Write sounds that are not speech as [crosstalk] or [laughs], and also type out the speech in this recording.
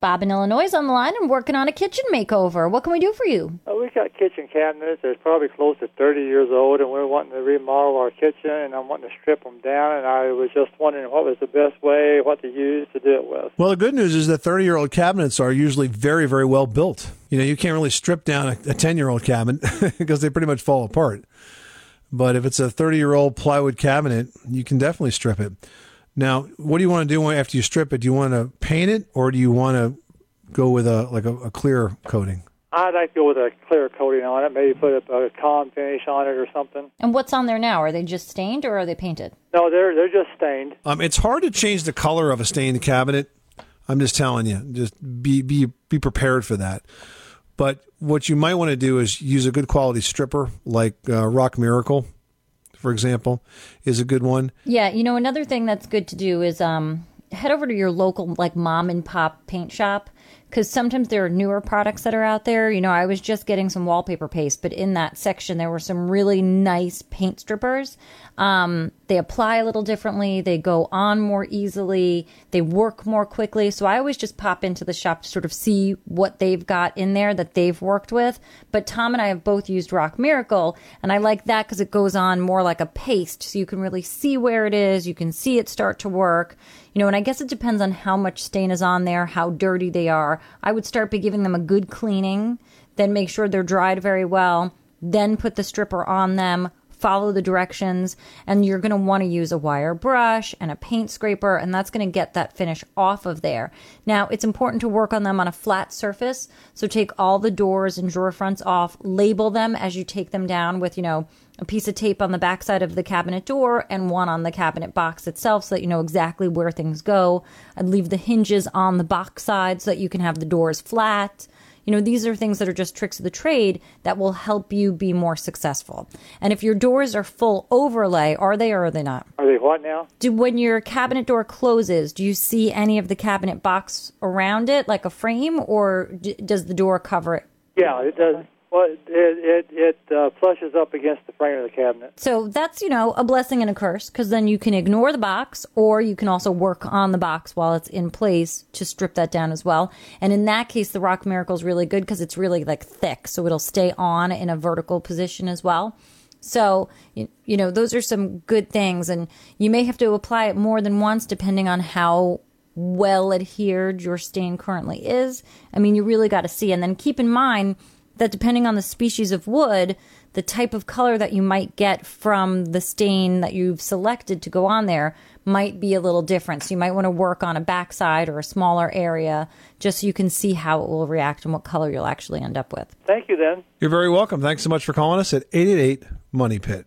Bob in Illinois is on the line and working on a kitchen makeover. What can we do for you? Uh, we've got kitchen cabinets that's probably close to 30 years old, and we're wanting to remodel our kitchen, and I'm wanting to strip them down, and I was just wondering what was the best way, what to use to do it with. Well, the good news is that 30 year old cabinets are usually very, very well built. You know, you can't really strip down a 10 year old cabinet [laughs] because they pretty much fall apart. But if it's a 30 year old plywood cabinet, you can definitely strip it. Now, what do you want to do after you strip it? Do you want to paint it or do you want to go with a like a, a clear coating? I'd like to go with a clear coating on it, maybe put a, a calm finish on it or something. And what's on there now? Are they just stained or are they painted? No, they're they're just stained. Um, it's hard to change the color of a stained cabinet. I'm just telling you, just be be be prepared for that. But what you might want to do is use a good quality stripper like uh, Rock Miracle, for example, is a good one. Yeah, you know another thing that's good to do is um, head over to your local like mom and pop paint shop because sometimes there are newer products that are out there. You know, I was just getting some wallpaper paste, but in that section there were some really nice paint strippers. Um, they apply a little differently, they go on more easily, they work more quickly. So I always just pop into the shop to sort of see what they've got in there that they've worked with. But Tom and I have both used Rock Miracle, and I like that because it goes on more like a paste, so you can really see where it is, you can see it start to work. You know, and I guess it depends on how much stain is on there, how dirty they are. I would start by giving them a good cleaning, then make sure they're dried very well, then put the stripper on them, follow the directions, and you're going to want to use a wire brush and a paint scraper, and that's going to get that finish off of there. Now, it's important to work on them on a flat surface, so take all the doors and drawer fronts off, label them as you take them down with, you know, a piece of tape on the backside of the cabinet door and one on the cabinet box itself so that you know exactly where things go. I'd leave the hinges on the box side so that you can have the doors flat. You know, these are things that are just tricks of the trade that will help you be more successful. And if your doors are full overlay, are they or are they not? Are they what now? Do when your cabinet door closes, do you see any of the cabinet box around it like a frame or d- does the door cover it? Yeah, it does. Well, it it it uh, flushes up against the frame of the cabinet. So that's, you know, a blessing and a curse because then you can ignore the box or you can also work on the box while it's in place to strip that down as well. And in that case, the Rock Miracle is really good because it's really like thick. So it'll stay on in a vertical position as well. So, you, you know, those are some good things. And you may have to apply it more than once depending on how well adhered your stain currently is. I mean, you really got to see. And then keep in mind, that depending on the species of wood, the type of color that you might get from the stain that you've selected to go on there might be a little different. So you might want to work on a backside or a smaller area just so you can see how it will react and what color you'll actually end up with. Thank you, then. You're very welcome. Thanks so much for calling us at 888 Money Pit.